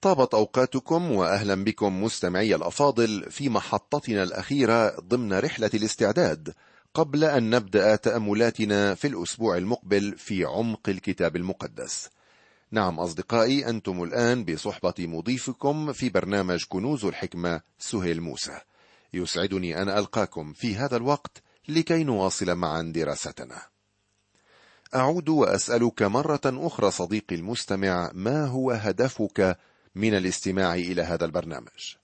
طابت أوقاتكم وأهلا بكم مستمعي الأفاضل في محطتنا الأخيرة ضمن رحلة الاستعداد قبل أن نبدأ تأملاتنا في الأسبوع المقبل في عمق الكتاب المقدس. نعم أصدقائي أنتم الآن بصحبة مضيفكم في برنامج كنوز الحكمة سهيل موسى. يسعدني أن ألقاكم في هذا الوقت لكي نواصل معا دراستنا. أعود وأسألك مرة أخرى صديقي المستمع ما هو هدفك من الاستماع إلى هذا البرنامج.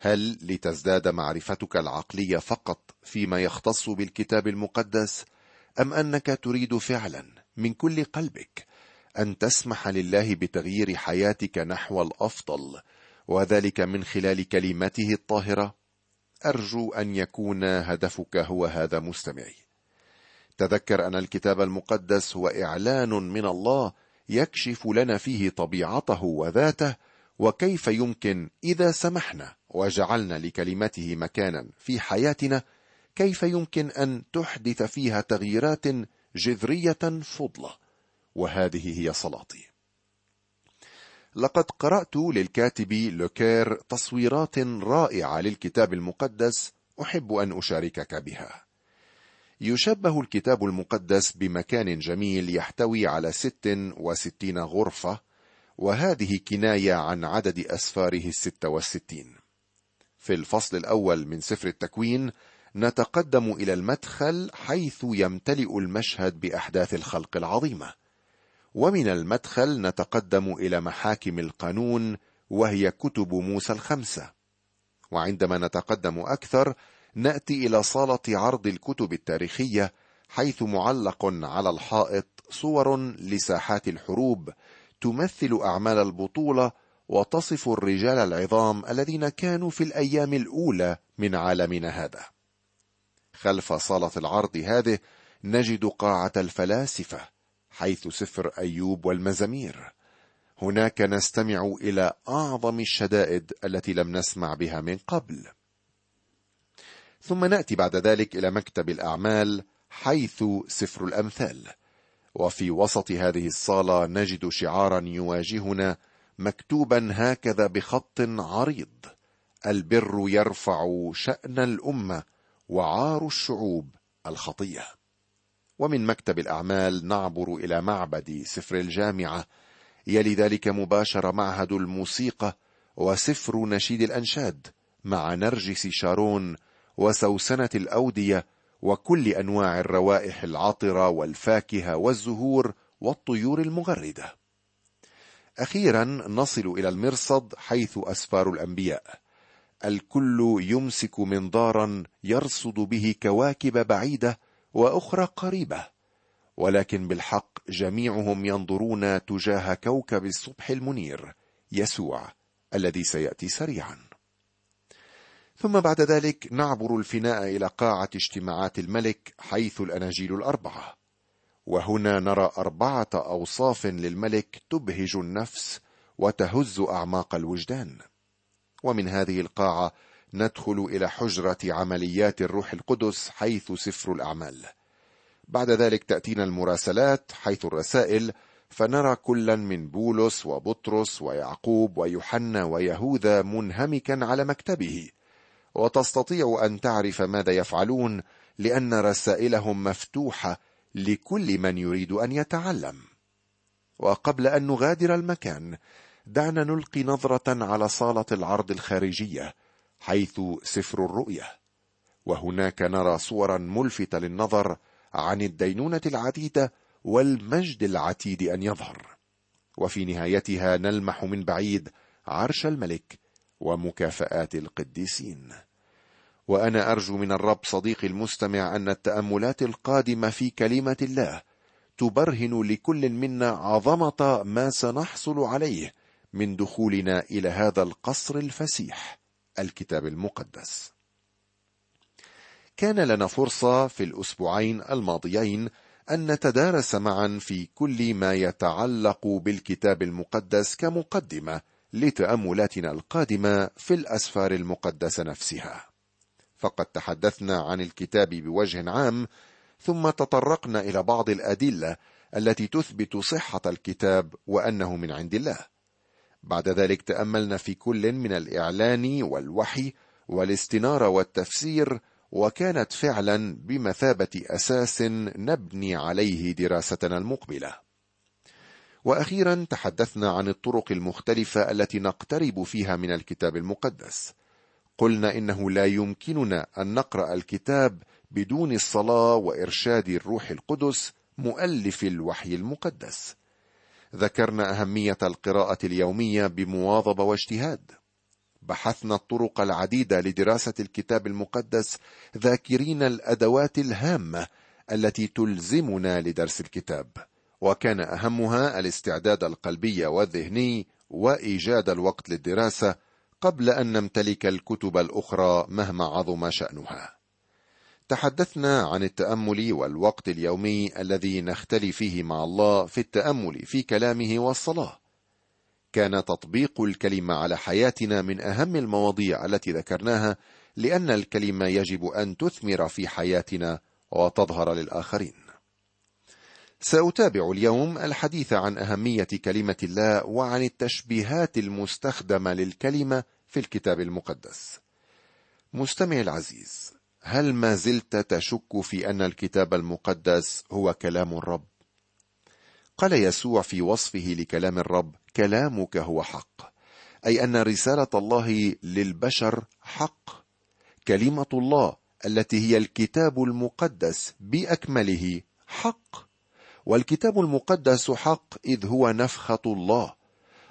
هل لتزداد معرفتك العقلية فقط فيما يختص بالكتاب المقدس أم أنك تريد فعلا من كل قلبك أن تسمح لله بتغيير حياتك نحو الأفضل وذلك من خلال كلمته الطاهرة؟ أرجو أن يكون هدفك هو هذا مستمعي. تذكر أن الكتاب المقدس هو إعلان من الله يكشف لنا فيه طبيعته وذاته وكيف يمكن إذا سمحنا وجعلنا لكلمته مكانا في حياتنا كيف يمكن أن تحدث فيها تغييرات جذرية فضلة؟ وهذه هي صلاتي. لقد قرأت للكاتب لوكير تصويرات رائعة للكتاب المقدس أحب أن أشاركك بها. يشبه الكتاب المقدس بمكان جميل يحتوي على ست وستين غرفة وهذه كناية عن عدد أسفاره الستة والستين. في الفصل الأول من سفر التكوين نتقدم إلى المدخل حيث يمتلئ المشهد بأحداث الخلق العظيمة. ومن المدخل نتقدم إلى محاكم القانون وهي كتب موسى الخمسة. وعندما نتقدم أكثر نأتي إلى صالة عرض الكتب التاريخية حيث معلق على الحائط صور لساحات الحروب تمثل أعمال البطولة وتصف الرجال العظام الذين كانوا في الأيام الأولى من عالمنا هذا. خلف صالة العرض هذه نجد قاعة الفلاسفة حيث سفر أيوب والمزامير. هناك نستمع إلى أعظم الشدائد التي لم نسمع بها من قبل. ثم نأتي بعد ذلك إلى مكتب الأعمال حيث سفر الأمثال. وفي وسط هذه الصالة نجد شعارا يواجهنا مكتوبا هكذا بخط عريض. البر يرفع شأن الأمة وعار الشعوب الخطية. ومن مكتب الأعمال نعبر إلى معبد سفر الجامعة. يلي ذلك مباشر معهد الموسيقى وسفر نشيد الأنشاد مع نرجس شارون وسوسنة الأودية وكل أنواع الروائح العطرة والفاكهة والزهور والطيور المغردة. أخيرا نصل إلى المرصد حيث أسفار الأنبياء. الكل يمسك منظارا يرصد به كواكب بعيدة وأخرى قريبة. ولكن بالحق جميعهم ينظرون تجاه كوكب الصبح المنير يسوع الذي سيأتي سريعا. ثم بعد ذلك نعبر الفناء إلى قاعة اجتماعات الملك حيث الأناجيل الأربعة. وهنا نرى أربعة أوصاف للملك تبهج النفس وتهز أعماق الوجدان. ومن هذه القاعة ندخل إلى حجرة عمليات الروح القدس حيث سفر الأعمال. بعد ذلك تأتينا المراسلات حيث الرسائل فنرى كلا من بولس وبطرس ويعقوب ويوحنا ويهوذا منهمكا على مكتبه. وتستطيع أن تعرف ماذا يفعلون لأن رسائلهم مفتوحة لكل من يريد أن يتعلم. وقبل أن نغادر المكان دعنا نلقي نظرة على صالة العرض الخارجية حيث سفر الرؤية. وهناك نرى صورا ملفته للنظر عن الدينونة العتيدة والمجد العتيد أن يظهر. وفي نهايتها نلمح من بعيد عرش الملك ومكافآت القديسين. وأنا أرجو من الرب صديقي المستمع أن التأملات القادمة في كلمة الله تبرهن لكل منا عظمة ما سنحصل عليه من دخولنا إلى هذا القصر الفسيح. الكتاب المقدس. كان لنا فرصة في الأسبوعين الماضيين أن نتدارس معا في كل ما يتعلق بالكتاب المقدس كمقدمة لتأملاتنا القادمة في الأسفار المقدسة نفسها. فقد تحدثنا عن الكتاب بوجه عام ثم تطرقنا إلى بعض الأدلة التي تثبت صحة الكتاب وأنه من عند الله. بعد ذلك تأملنا في كل من الإعلان والوحي والاستناره والتفسير وكانت فعلا بمثابة أساس نبني عليه دراستنا المقبلة. وأخيرا تحدثنا عن الطرق المختلفة التي نقترب فيها من الكتاب المقدس. قلنا إنه لا يمكننا أن نقرأ الكتاب بدون الصلاة وإرشاد الروح القدس مؤلف الوحي المقدس. ذكرنا أهمية القراءة اليومية بمواظبة واجتهاد. بحثنا الطرق العديدة لدراسة الكتاب المقدس ذاكرين الأدوات الهامة التي تلزمنا لدرس الكتاب. وكان أهمها الاستعداد القلبي والذهني وإيجاد الوقت للدراسة قبل أن نمتلك الكتب الأخرى مهما عظم شأنها. تحدثنا عن التأمل والوقت اليومي الذي نختلي فيه مع الله في التأمل في كلامه والصلاة. كان تطبيق الكلمة على حياتنا من أهم المواضيع التي ذكرناها لأن الكلمة يجب أن تثمر في حياتنا وتظهر للآخرين. سأتابع اليوم الحديث عن أهمية كلمة الله وعن التشبيهات المستخدمة للكلمة في الكتاب المقدس. مستمع العزيز هل ما زلت تشك في أن الكتاب المقدس هو كلام الرب؟ قال يسوع في وصفه لكلام الرب كلامك هو حق. أي أن رسالة الله للبشر حق. كلمة الله التي هي الكتاب المقدس بأكمله حق. والكتاب المقدس حق إذ هو نفخة الله.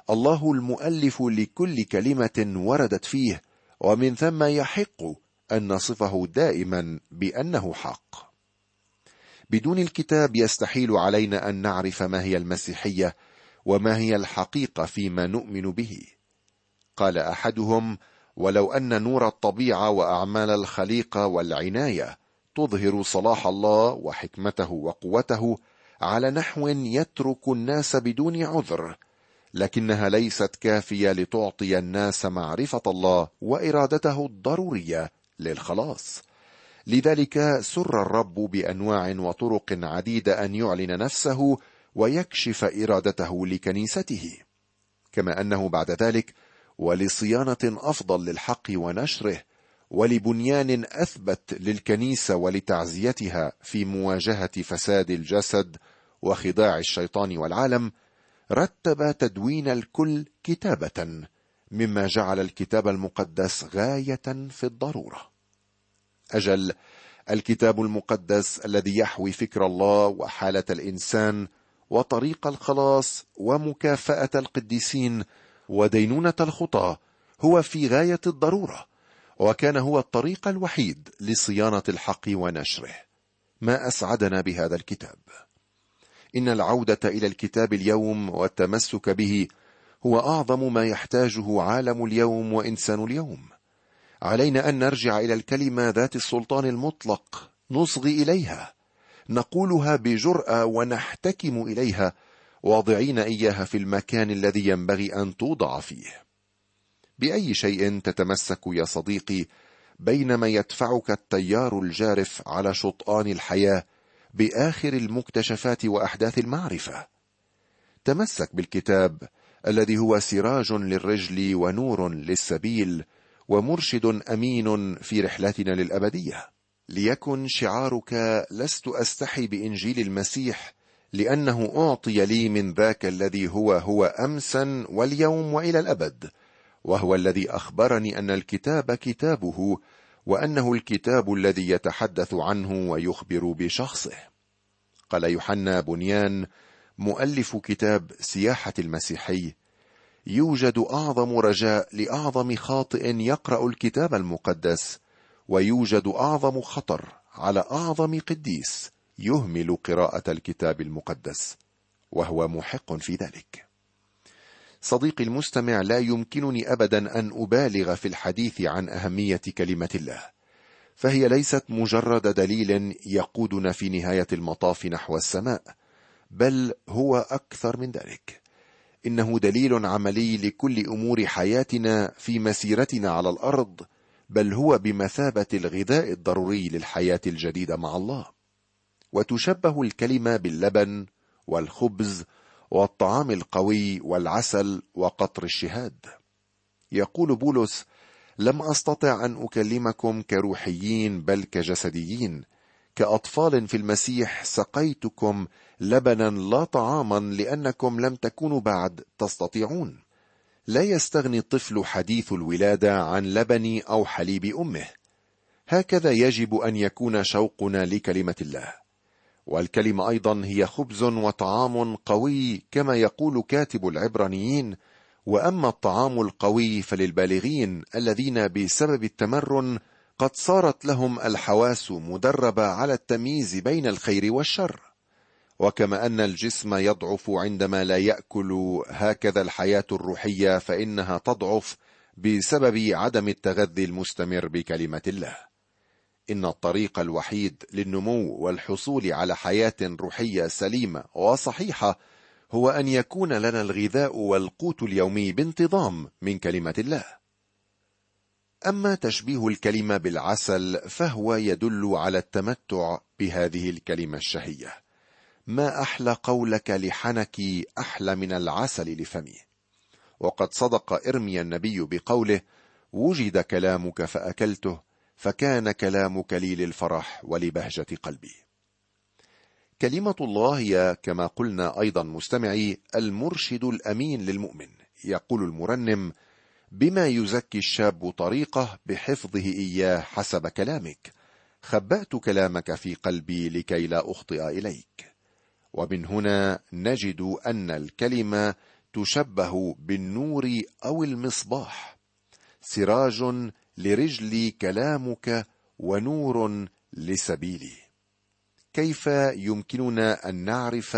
الله المؤلف لكل كلمة وردت فيه ومن ثم يحق أن نصفه دائما بأنه حق. بدون الكتاب يستحيل علينا أن نعرف ما هي المسيحية وما هي الحقيقة فيما نؤمن به. قال أحدهم ولو أن نور الطبيعة وأعمال الخليقة والعناية تظهر صلاح الله وحكمته وقوته على نحو يترك الناس بدون عذر لكنها ليست كافية لتعطي الناس معرفة الله وإرادته الضرورية للخلاص. لذلك سر الرب بأنواع وطرق عديدة أن يعلن نفسه ويكشف إرادته لكنيسته. كما أنه بعد ذلك ولصيانة أفضل للحق ونشره ولبنيان أثبت للكنيسة ولتعزيتها في مواجهة فساد الجسد وخداع الشيطان والعالم رتب تدوين الكل كتابة مما جعل الكتاب المقدس غاية في الضرورة. أجل الكتاب المقدس الذي يحوي فكر الله وحالة الإنسان وطريق الخلاص ومكافأة القديسين ودينونة الخطاة هو في غاية الضرورة وكان هو الطريق الوحيد لصيانة الحق ونشره. ما أسعدنا بهذا الكتاب. إن العودة إلى الكتاب اليوم والتمسك به هو أعظم ما يحتاجه عالم اليوم وإنسان اليوم. علينا أن نرجع إلى الكلمة ذات السلطان المطلق نصغي إليها نقولها بجرأة ونحتكم إليها واضعين إياها في المكان الذي ينبغي أن توضع فيه. بأي شيء تتمسك يا صديقي بينما يدفعك التيار الجارف على شطآن الحياة بآخر المكتشفات وأحداث المعرفة. تمسك بالكتاب الذي هو سراج للرجل ونور للسبيل ومرشد أمين في رحلتنا للأبدية. ليكن شعارك لست أستحي بإنجيل المسيح لأنه أعطي لي من ذاك الذي هو هو امسا واليوم وإلى الأبد. وهو الذي أخبرني أن الكتاب كتابه وأنه الكتاب الذي يتحدث عنه ويخبر بشخصه. قال يوحنا بنيان مؤلف كتاب سياحة المسيحي يوجد أعظم رجاء لأعظم خاطئ يقرأ الكتاب المقدس ويوجد أعظم خطر على أعظم قديس يهمل قراءة الكتاب المقدس وهو محق في ذلك. صديقي المستمع لا يمكنني ابدا أن أبالغ في الحديث عن أهمية كلمة الله. فهي ليست مجرد دليل يقودنا في نهاية المطاف نحو السماء بل هو أكثر من ذلك. إنه دليل عملي لكل أمور حياتنا في مسيرتنا على الأرض بل هو بمثابة الغذاء الضروري للحياة الجديدة مع الله. وتشبه الكلمة باللبن والخبز والطعام القوي والعسل وقطر الشهاد. يقول بولس لم أستطع أن أكلمكم كروحيين بل كجسديين. كأطفال في المسيح سقيتكم لبنا لا طعاما لأنكم لم تكونوا بعد تستطيعون. لا يستغني الطفل حديث الولادة عن لبن أو حليب أمه. هكذا يجب أن يكون شوقنا لكلمة الله. والكلمة أيضا هي خبز وطعام قوي كما يقول كاتب العبرانيين. وأما الطعام القوي فللبالغين الذين بسبب التمرن قد صارت لهم الحواس مدربة على التمييز بين الخير والشر. وكما أن الجسم يضعف عندما لا يأكل هكذا الحياة الروحية فإنها تضعف بسبب عدم التغذي المستمر بكلمة الله. إن الطريق الوحيد للنمو والحصول على حياة روحية سليمة وصحيحة هو أن يكون لنا الغذاء والقوت اليومي بانتظام من كلمة الله. أما تشبيه الكلمة بالعسل فهو يدل على التمتع بهذه الكلمة الشهية. ما أحلى قولك لحنك أحلى من العسل لفمي. وقد صدق إرمي النبي بقوله وجد كلامك فأكلته فكان كلامك لي للفرح ولبهجة قلبي. كلمة الله هي كما قلنا أيضا مستمعي المرشد الأمين للمؤمن يقول المرنم بما يزكي الشاب طريقه بحفظه إياه حسب كلامك خبأت كلامك في قلبي لكي لا أخطئ إليك. ومن هنا نجد أن الكلمة تشبه بالنور أو المصباح. سراج لرجلي كلامك ونور لسبيلي. كيف يمكننا أن نعرف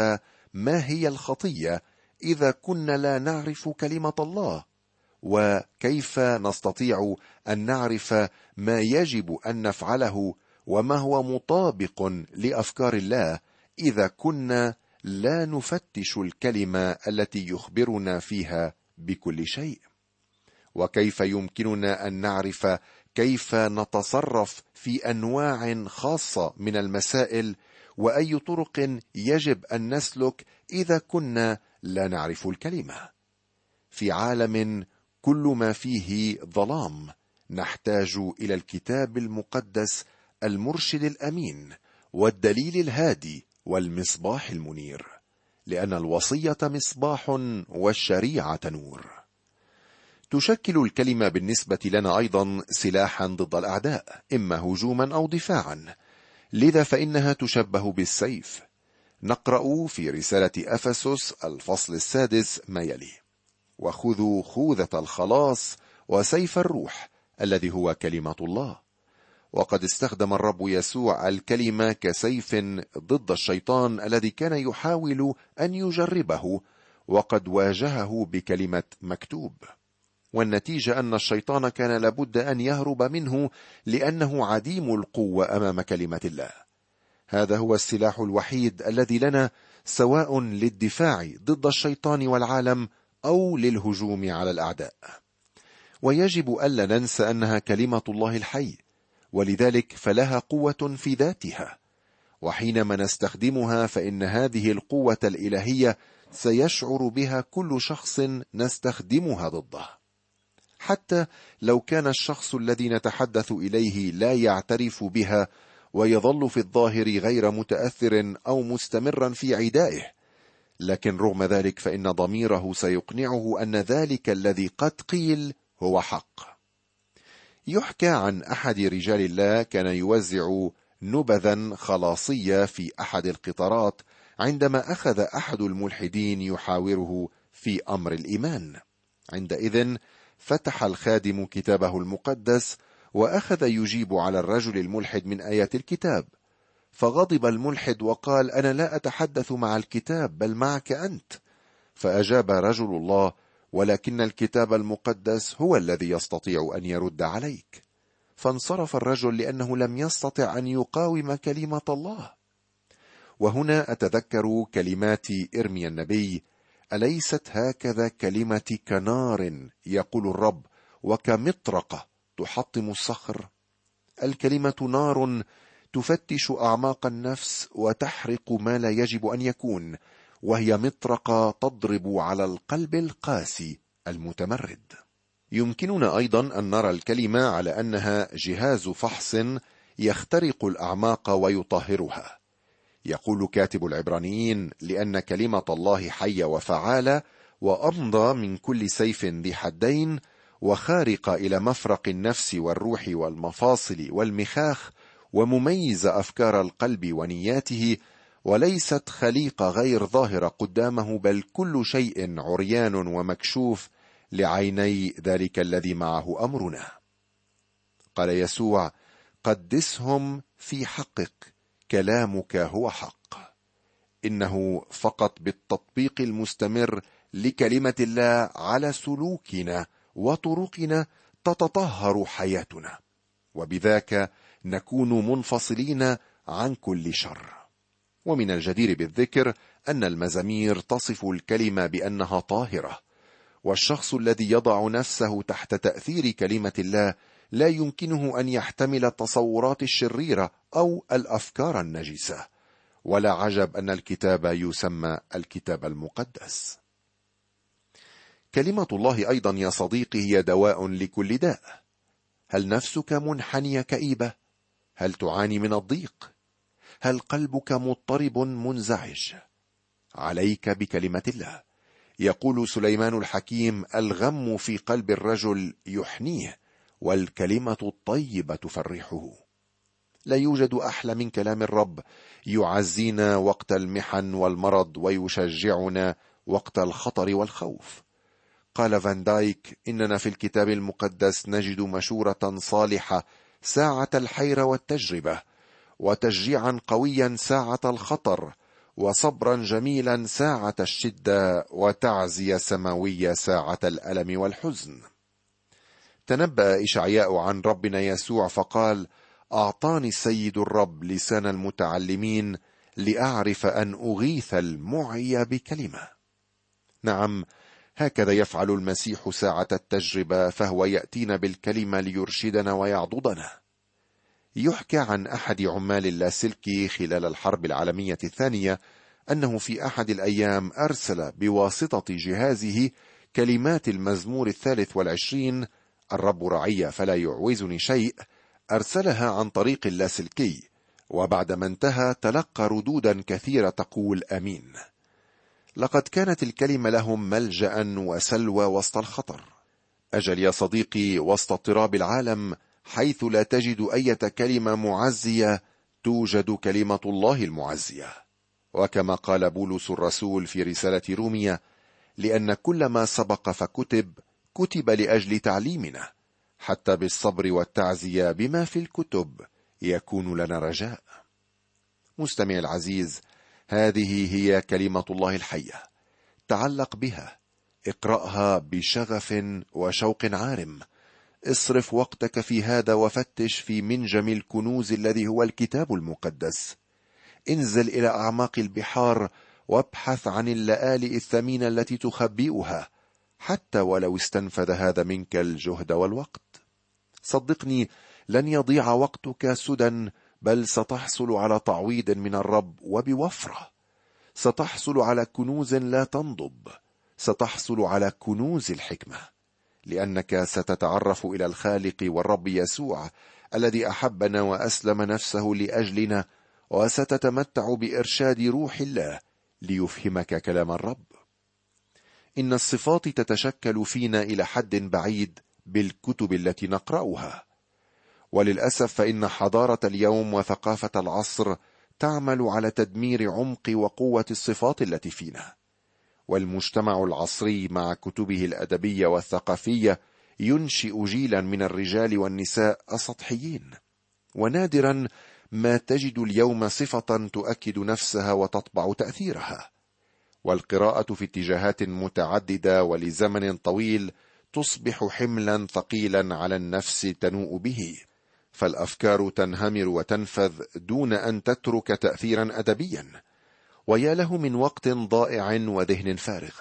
ما هي الخطية إذا كنا لا نعرف كلمة الله؟ وكيف نستطيع أن نعرف ما يجب أن نفعله وما هو مطابق لأفكار الله إذا كنا لا نفتش الكلمة التي يخبرنا فيها بكل شيء؟ وكيف يمكننا أن نعرف كيف نتصرف في أنواع خاصة من المسائل وأي طرق يجب أن نسلك إذا كنا لا نعرف الكلمة. في عالم كل ما فيه ظلام نحتاج إلى الكتاب المقدس المرشد الأمين والدليل الهادي والمصباح المنير لأن الوصية مصباح والشريعة نور. تشكل الكلمة بالنسبة لنا أيضا سلاحا ضد الأعداء إما هجوما أو دفاعا. لذا فإنها تشبه بالسيف. نقرأ في رسالة أفسس الفصل السادس ما يلي. وخذوا خوذة الخلاص وسيف الروح الذي هو كلمة الله. وقد استخدم الرب يسوع الكلمة كسيف ضد الشيطان الذي كان يحاول أن يجربه وقد واجهه بكلمة مكتوب. والنتيجة أن الشيطان كان لابد أن يهرب منه لأنه عديم القوة أمام كلمة الله. هذا هو السلاح الوحيد الذي لنا سواء للدفاع ضد الشيطان والعالم أو للهجوم على الأعداء. ويجب ألا ننسى أنها كلمة الله الحي ولذلك فلها قوة في ذاتها. وحينما نستخدمها فإن هذه القوة الإلهية سيشعر بها كل شخص نستخدمها ضده. حتى لو كان الشخص الذي نتحدث إليه لا يعترف بها ويظل في الظاهر غير متأثر أو مستمرا في عدائه. لكن رغم ذلك فإن ضميره سيقنعه أن ذلك الذي قد قيل هو حق. يحكى عن أحد رجال الله كان يوزع نبذا خلاصية في أحد القطارات عندما أخذ أحد الملحدين يحاوره في أمر الإيمان. عندئذ فتح الخادم كتابه المقدس وأخذ يجيب على الرجل الملحد من آيات الكتاب. فغضب الملحد وقال أنا لا أتحدث مع الكتاب بل معك أنت. فأجاب رجل الله ولكن الكتاب المقدس هو الذي يستطيع أن يرد عليك. فانصرف الرجل لأنه لم يستطع أن يقاوم كلمة الله. وهنا أتذكر كلمات ارميا النبي أليست هكذا كلمتي كنار يقول الرب وكمطرقة تحطم الصخر؟ الكلمة نار تفتش أعماق النفس وتحرق ما لا يجب أن يكون وهي مطرقة تضرب على القلب القاسي المتمرد. يمكننا أيضا أن نرى الكلمة على أنها جهاز فحص يخترق الأعماق ويطهرها. يقول كاتب العبرانيين لأن كلمة الله حيه وفعاله وأمضى من كل سيف ذي حدين وخارقه إلى مفرق النفس والروح والمفاصل والمخاخ ومميزه أفكار القلب ونياته وليست خليقه غير ظاهره قدامه بل كل شيء عريان ومكشوف لعيني ذلك الذي معه أمرنا. قال يسوع قدسهم في حقك. كلامك هو حق. إنه فقط بالتطبيق المستمر لكلمة الله على سلوكنا وطرقنا تتطهر حياتنا. وبذاك نكون منفصلين عن كل شر. ومن الجدير بالذكر أن المزامير تصف الكلمة بأنها طاهرة. والشخص الذي يضع نفسه تحت تأثير كلمة الله لا يمكنه أن يحتمل التصورات الشريرة أو الأفكار النجسة. ولا عجب أن الكتاب يسمى الكتاب المقدس. كلمة الله أيضا يا صديقي هي دواء لكل داء. هل نفسك منحنية كئيبة؟ هل تعاني من الضيق؟ هل قلبك مضطرب منزعج؟ عليك بكلمة الله. يقول سليمان الحكيم الغم في قلب الرجل يحنيه والكلمة الطيبة تفرحه. لا يوجد أحلى من كلام الرب. يعزينا وقت المحن والمرض ويشجعنا وقت الخطر والخوف. قال فان دايك إننا في الكتاب المقدس نجد مشورة صالحة ساعة الحيرة والتجربة وتشجيعا قويا ساعة الخطر وصبرا جميلا ساعة الشدة وتعزية سماوية ساعة الألم والحزن. تنبأ إشعياء عن ربنا يسوع فقال أعطاني السيد الرب لسان المتعلمين لأعرف أن أغيث المعي بكلمة. نعم هكذا يفعل المسيح ساعة التجربة فهو يأتينا بالكلمة ليرشدنا ويعضدنا. يحكى عن أحد عمال اللاسلكي خلال الحرب العالمية الثانية أنه في أحد الأيام أرسل بواسطة جهازه كلمات المزمور الثالث والعشرين الرب رعي فلا يعوزني شيء أرسلها عن طريق اللاسلكي وبعدما انتهى تلقى ردودا كثيرة تقول آمين. لقد كانت الكلمة لهم ملجأ وسلوى وسط الخطر. أجل يا صديقي وسط اضطراب العالم حيث لا تجد إيه كلمة معزية توجد كلمة الله المعزية. وكما قال بولس الرسول في رسالة روميا لأن كل ما سبق فكتب كتب لأجل تعليمنا. حتى بالصبر والتعزية بما في الكتب يكون لنا رجاء. مستمع العزيز هذه هي كلمة الله الحية. تعلق بها. اقرأها بشغف وشوق عارم. اصرف وقتك في هذا وفتش في منجم الكنوز الذي هو الكتاب المقدس. انزل إلى أعماق البحار وابحث عن اللآلئ الثمينة التي تخبئها حتى ولو استنفذ هذا منك الجهد والوقت. صدقني لن يضيع وقتك سدى بل ستحصل على تعويض من الرب وبوفرة. ستحصل على كنوز لا تنضب. ستحصل على كنوز الحكمة. لأنك ستتعرف إلى الخالق والرب يسوع الذي أحبنا وأسلم نفسه لأجلنا وستتمتع بإرشاد روح الله ليفهمك كلام الرب. إن الصفات تتشكل فينا إلى حد بعيد بالكتب التي نقرأها. وللأسف فإن حضارة اليوم وثقافة العصر تعمل على تدمير عمق وقوة الصفات التي فينا. والمجتمع العصري مع كتبه الأدبية والثقافية ينشئ جيلا من الرجال والنساء السطحيين. ونادرا ما تجد اليوم صفة تؤكد نفسها وتطبع تأثيرها. والقراءة في اتجاهات متعددة ولزمن طويل تصبح حملا ثقيلا على النفس تنوء به. فالأفكار تنهمر وتنفذ دون أن تترك تاثيرا ادبيا. ويا له من وقت ضائع وذهن فارغ.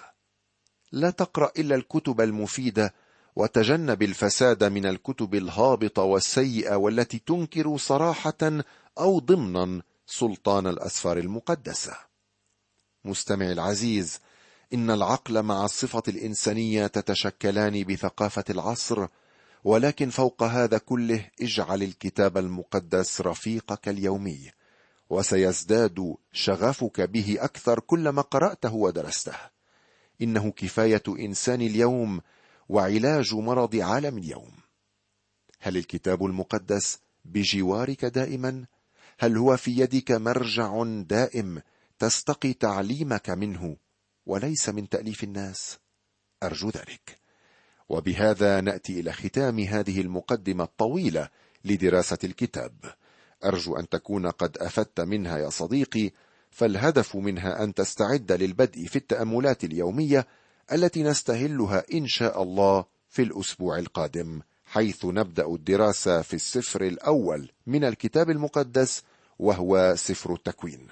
لا تقرأ إلا الكتب المفيدة وتجنب الفساد من الكتب الهابطة والسيئة والتي تنكر صراحة أو ضمنا سلطان الأسفار المقدسة. مستمع العزيز إن العقل مع الصفة الإنسانية تتشكلان بثقافة العصر ولكن فوق هذا كله اجعل الكتاب المقدس رفيقك اليومي وسيزداد شغفك به أكثر كلما قرأته ودرسته. إنه كفاية إنسان اليوم وعلاج مرض عالم اليوم. هل الكتاب المقدس بجوارك دائما؟ هل هو في يدك مرجع دائم تستقي تعليمك منه؟ وليس من تأليف الناس. أرجو ذلك. وبهذا نأتي إلى ختام هذه المقدمة الطويلة لدراسة الكتاب. أرجو أن تكون قد أفدت منها يا صديقي فالهدف منها أن تستعد للبدء في التأملات اليومية التي نستهلها إن شاء الله في الأسبوع القادم حيث نبدأ الدراسة في السفر الأول من الكتاب المقدس وهو سفر التكوين.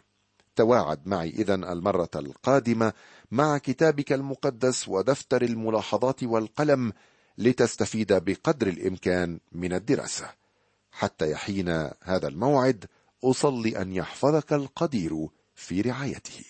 تواعد معي اذا المرة القادمة مع كتابك المقدس ودفتر الملاحظات والقلم لتستفيد بقدر الإمكان من الدراسة. حتى يحين هذا الموعد أصلي أن يحفظك القدير في رعايته.